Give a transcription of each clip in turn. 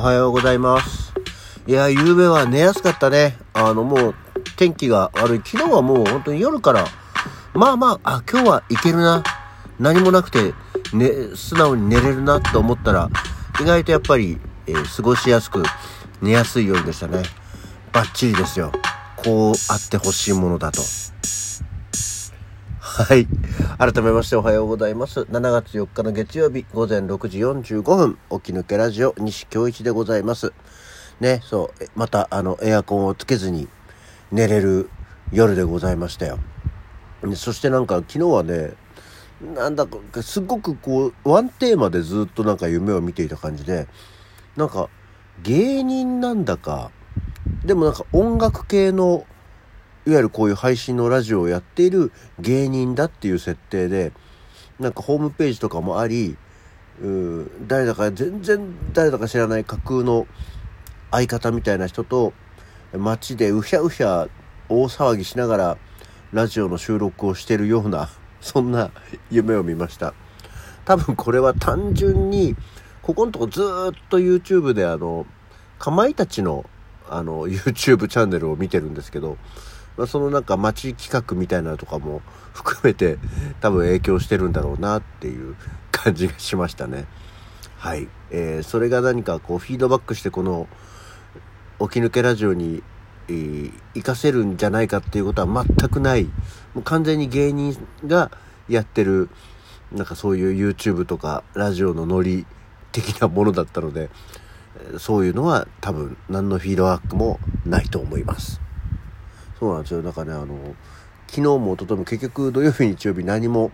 おはようございます。いや、夕べは寝やすかったね。あの、もう、天気が悪い。昨日はもう本当に夜から、まあまあ、あ、今日はいけるな。何もなくて、ね、素直に寝れるなって思ったら、意外とやっぱり、えー過ごしやすく、寝やすい夜でしたね。バッチリですよ。こうあってほしいものだと。はい。改めましておはようございます。7月4日の月曜日午前6時45分、起き抜けラジオ西京一でございます。ね、そう、またあのエアコンをつけずに寝れる夜でございましたよ。そしてなんか昨日はね、なんだかすっごくこう、ワンテーマでずっとなんか夢を見ていた感じで、なんか芸人なんだか、でもなんか音楽系のいわゆるこういう配信のラジオをやっている芸人だっていう設定で、なんかホームページとかもあり、うー誰だか全然誰だか知らない架空の相方みたいな人と街でうひゃうひゃ大騒ぎしながらラジオの収録をしてるような、そんな夢を見ました。多分これは単純に、ここのとこずーっと YouTube であの、かまいたちのあの YouTube チャンネルを見てるんですけど、まあ、そのなんか街企画みたいなのとかも含めて多分影響してるんだろうなっていう感じがしましたね。はい。えーそれが何かこうフィードバックしてこの起き抜けラジオに、えー活かせるんじゃないかっていうことは全くない。もう完全に芸人がやってるなんかそういう YouTube とかラジオのノリ的なものだったので、えーそういうのは多分何のフィードバックもないと思います。そうなんですよ。だからね、あの、昨日も一昨日も結局土曜日日曜日何も、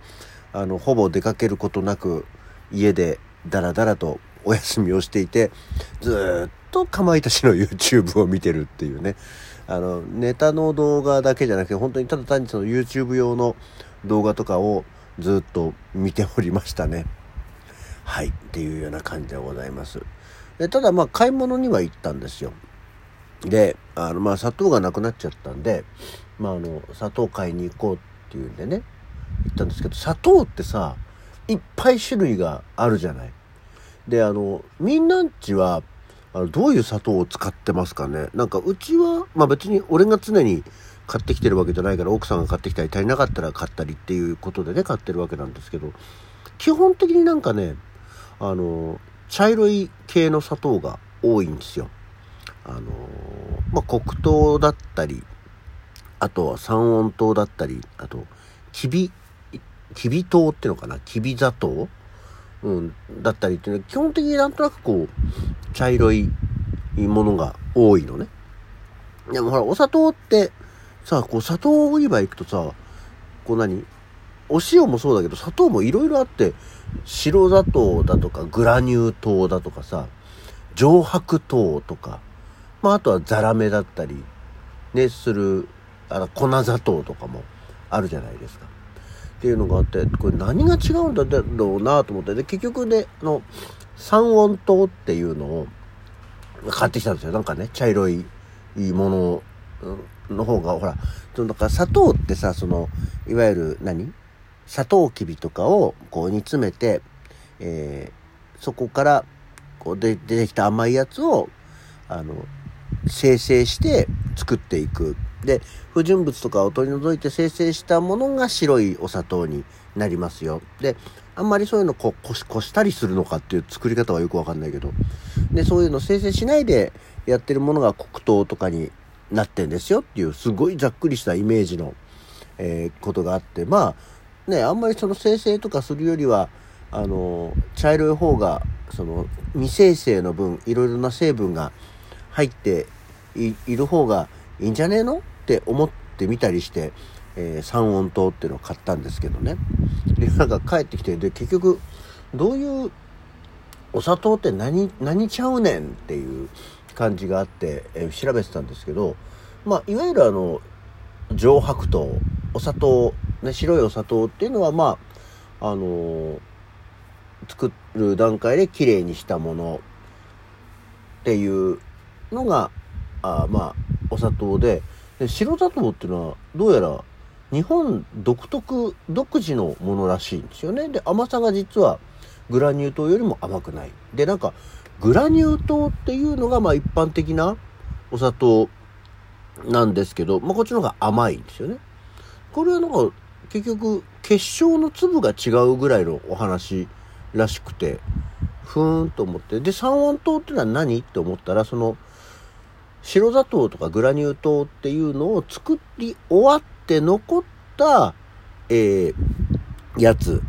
あの、ほぼ出かけることなく家でダラダラとお休みをしていて、ずっとかまいたちの YouTube を見てるっていうね。あの、ネタの動画だけじゃなくて、本当にただ単にその YouTube 用の動画とかをずっと見ておりましたね。はい。っていうような感じでございます。でただまあ買い物には行ったんですよ。で、あのまあ砂糖がなくなっちゃったんで、まああの砂糖買いに行こうっていうんでね、行ったんですけど、砂糖ってさ、いっぱい種類があるじゃない。で、あの、みんなんちは、あのどういう砂糖を使ってますかねなんかうちは、まあ別に俺が常に買ってきてるわけじゃないから奥さんが買ってきたり足りなかったら買ったりっていうことでね買ってるわけなんですけど基本的になんかねあの茶色い系の砂糖が多いんですよ。あのまあ、黒糖だったりあとは三温糖だったりあときびきび糖っていうのかな？きび砂糖、うん、だったりっていうの。は基本的になんとなくこう茶色いものが多いのね。でもほらお砂糖ってさこう砂糖売り場行くとさこう何？お塩もそうだけど砂糖もいろいろあって白砂糖だとかグラニュー糖だとかさ上白糖とか、まあ、あとはザラメだったりねするあの粉砂糖とかもあるじゃないですか。っていうのがあってこれ何が違うんだろうなと思ってで結局ねあの三温糖っていうのを買ってきたんですよなんかね茶色いいいものの方がほらそのだから砂糖ってさそのいわゆる何？砂糖きびとかをこう煮詰めて、えーそこからこうで出てきた甘いやつをあの生成して作っていく。で不純物とかを取り除いて生成したものが白いお砂糖になりますよ。であんまりそういうのここしこしたりするのかっていう作り方はよくわかんないけど。でそういうの生成しないでやってるものが黒糖とかになってんですよ。っていうすごいざっくりしたイメージの、えーことがあって。まあねあんまりその生成とかするよりはあの茶色い方がその未生成の分いろいろな成分が入っている方がいいんじゃねえのって思ってみたりして、えー三温糖っていうのを買ったんですけどね。でなんか帰ってきてで結局どういうお砂糖って何何ちゃうねんっていう感じがあって、えー調べてたんですけどまあいわゆるあの上白糖お砂糖、ね、白いお砂糖っていうのはまああのー作る段階できれいにしたものっていうのがあまあお砂糖でで白砂糖っていうのはどうやら日本独特独自のものらしいんですよねで甘さが実はグラニュー糖よりも甘くないでなんかグラニュー糖っていうのがまあ一般的なお砂糖なんですけど、まあこっちの方が甘いんですよね。これはなんか結局結晶の粒が違うぐらいのお話らしくて、ふーんと思って。で、三温糖っていうのは何って思ったら、その、白砂糖とかグラニュー糖っていうのを作り終わって残った、えー、やつ。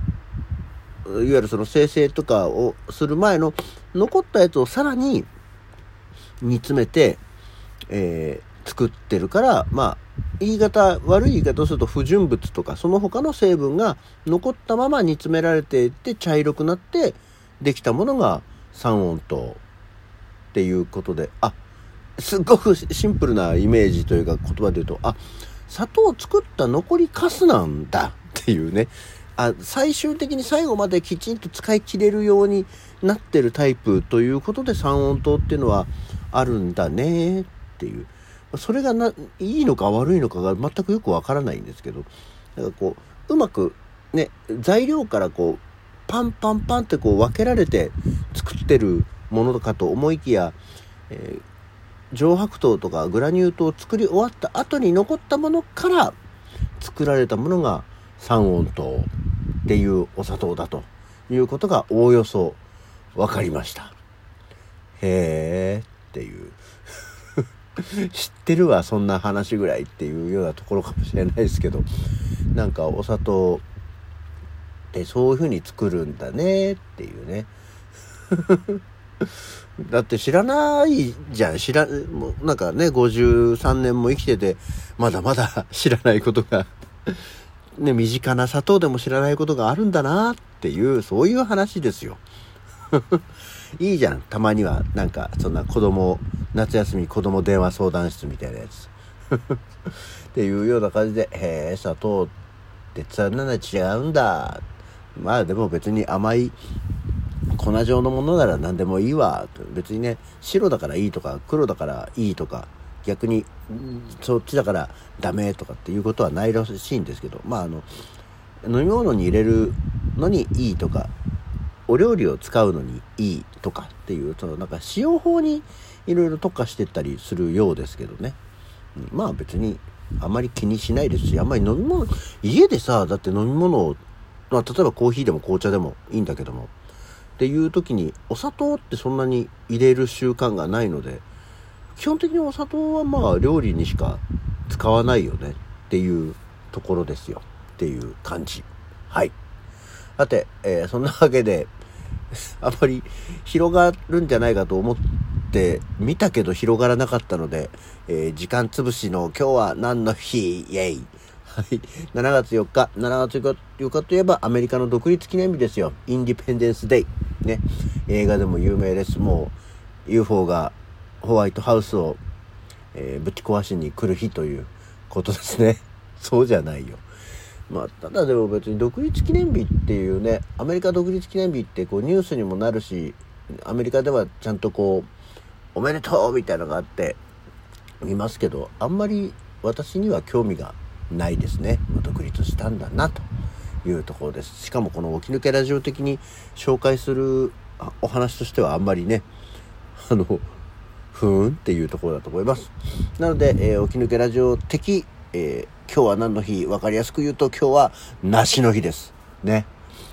いわゆるその生成とかをする前の残ったやつをさらに煮詰めて、えー、作ってるから、まあ、言い方、悪い言い方をすると不純物とか、その他の成分が残ったまま煮詰められていって茶色くなってできたものが三温糖っていうことで、あ、すっごくシンプルなイメージというか言葉で言うと、あ、砂糖を作った残りカスなんだっていうね。あ、最終的に最後まできちんと使い切れるようになってるタイプということで三温糖っていうのはあるんだねっていう。それがな、いいのか悪いのかが全くよくわからないんですけど、だかこう、うまくね、材料からこう、パンパンパンってこう分けられて作ってるものかと思いきや、えー、上白糖とかグラニュー糖を作り終わった後に残ったものから作られたものが三温糖っていうお砂糖だということがおおよそ分かりました。へーっていう。知ってるわそんな話ぐらいっていうようなところかもしれないですけど。なんかお砂糖ってそういう風に作るんだねっていうね。だって知らないじゃん。知らもうなんかね53年も生きててまだまだ 知らないことが ね身近な砂糖でも知らないことがあるんだなっていうそういう話ですよ。いいじゃん。たまにはなんかそんな子供夏休み子供電話相談室みたいなやつ。っていうような感じでへえ砂糖ってそんなの違うんだ。まあでも別に甘い粉状のものなら何でもいいわ。別にね白だからいいとか黒だからいいとか逆にそっちだからダメとかっていうことはないらしいんですけど。まああの飲み物に入れるのにいいとかお料理を使うのにいいとかっていうそのなんか使用法にいろいろ特化してったりするようですけどね、うん、まあ別にあまり気にしないですしあんまり飲み物家でさだって飲み物を、まあ、例えばコーヒーでも紅茶でもいいんだけどもっていう時にお砂糖ってそんなに入れる習慣がないので基本的にお砂糖はまあ料理にしか使わないよねっていうところですよっていう感じはいさて、えー、そんなわけであんまり広がるんじゃないかと思って見たけど広がらなかったので、えー、時間つぶしの今日は何の日？イェイはい。7月4日、7月4日といえばアメリカの独立記念日ですよ。インディペンデンスデイ。ね。映画でも有名です。もう UFO がホワイトハウスを、えー、ぶち壊しに来る日ということですね。そうじゃないよ。まあ、ただでも別に独立記念日っていうね、アメリカ独立記念日ってこうニュースにもなるし、アメリカではちゃんとこう、おめでとうみたいなのがあって見ますけど、あんまり私には興味がないですね。独立したんだなというところです。しかもこの起き抜けラジオ的に紹介するお話としてはあんまりね、あの、ふーんっていうところだと思います。なので、えー、起き抜けラジオ的、えー今日は何の日？分かりやすく言うと今日は梨の日です。ね。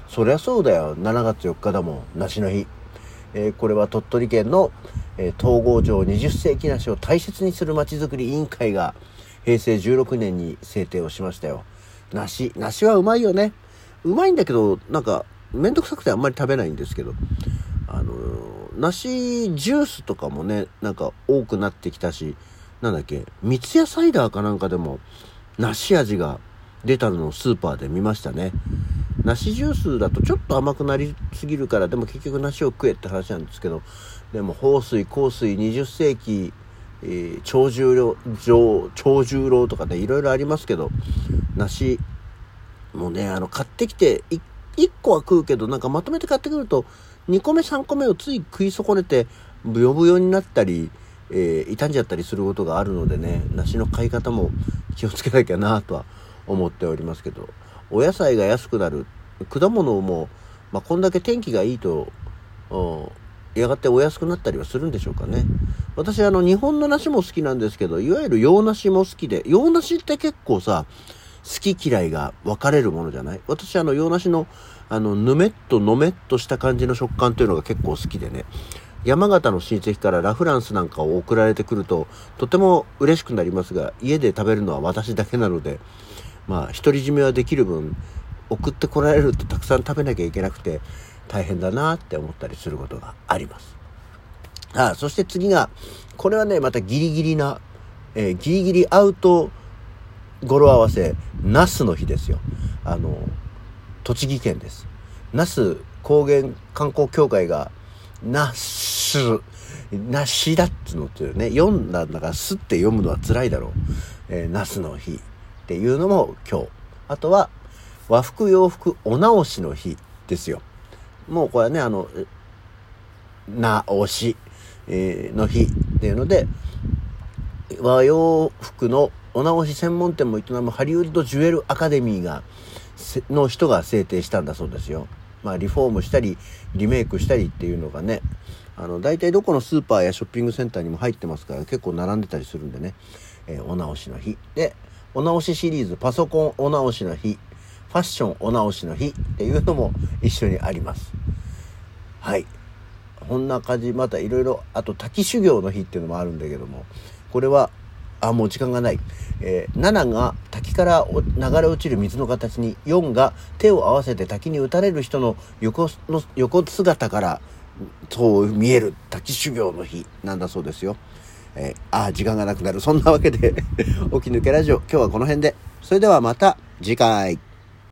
そりゃそうだよ。7月4日だもん。梨の日。えー、これは鳥取県の、えー、東郷城20世紀梨を大切にするまちづくり委員会が平成16年に制定をしましたよ。梨。梨はうまいよね。うまいんだけど、なんか、めんどくさくてあんまり食べないんですけど。あのー、梨ジュースとかもね、なんか多くなってきたし、なんだっけ、三ツ矢サイダーかなんかでも、梨味が出たのをスーパーで見ましたね。梨ジュースだとちょっと甘くなりすぎるから、でも結局梨を食えって話なんですけど、でも豊水、香水、20世紀、えー、長寿郎、長寿郎とかね、いろいろありますけど、梨、もうね、あの、買ってきて1、1個は食うけど、なんかまとめて買ってくると、2個目、3個目をつい食い損ねて、ブヨブヨになったり、えー、傷んじゃったりすることがあるのでね、梨の買い方も気をつけなきゃなとは思っておりますけど、お野菜が安くなる、果物も、まあ、こんだけ天気がいいと、やがてお安くなったりはするんでしょうかね。私あの日本の梨も好きなんですけど、いわゆる洋梨も好きで、洋梨って結構さ、好き嫌いが分かれるものじゃない？私あの洋梨のあのぬめっとのめっとした感じの食感というのが結構好きでね。山形の親戚からラフランスなんかを送られてくると、とても嬉しくなりますが、家で食べるのは私だけなので、まあ、独り占めはできる分、送ってこられるとたくさん食べなきゃいけなくて、大変だなって思ったりすることがあります。ああそして次が、これはね、またギリギリな、えー、ギリギリアウト語呂合わせ、ナスの日ですよ。あの、栃木県です。那須高原観光協会が、ナス、なしだっつのってね、読んだんだからすって読むのは辛いだろう。えー、ナスの日っていうのも今日。あとは、和服洋服お直しの日ですよ。もうこれはね、あの、直し、えー、の日っていうので、和洋服のお直し専門店も営むハリウッドジュエルアカデミーが、の人が制定したんだそうですよ。まあ、リフォームしたり、リメイクしたりっていうのがね、あの、大体どこのスーパーやショッピングセンターにも入ってますから、結構並んでたりするんでね、えー、お直しの日。で、お直しシリーズ、パソコンお直しの日、ファッションお直しの日っていうのも一緒にあります。はい。こんな感じ、またいろいろ、あと滝修行の日っていうのもあるんだけども、これは、あ、もう時間がない。えー、7が滝から流れ落ちる水の形に、4が手を合わせて滝に打たれる人の横の横姿からそう見える滝修行の日なんだそうですよ。えー、あ、時間がなくなる。そんなわけで 起き抜けラジオ、今日はこの辺で。それではまた次回。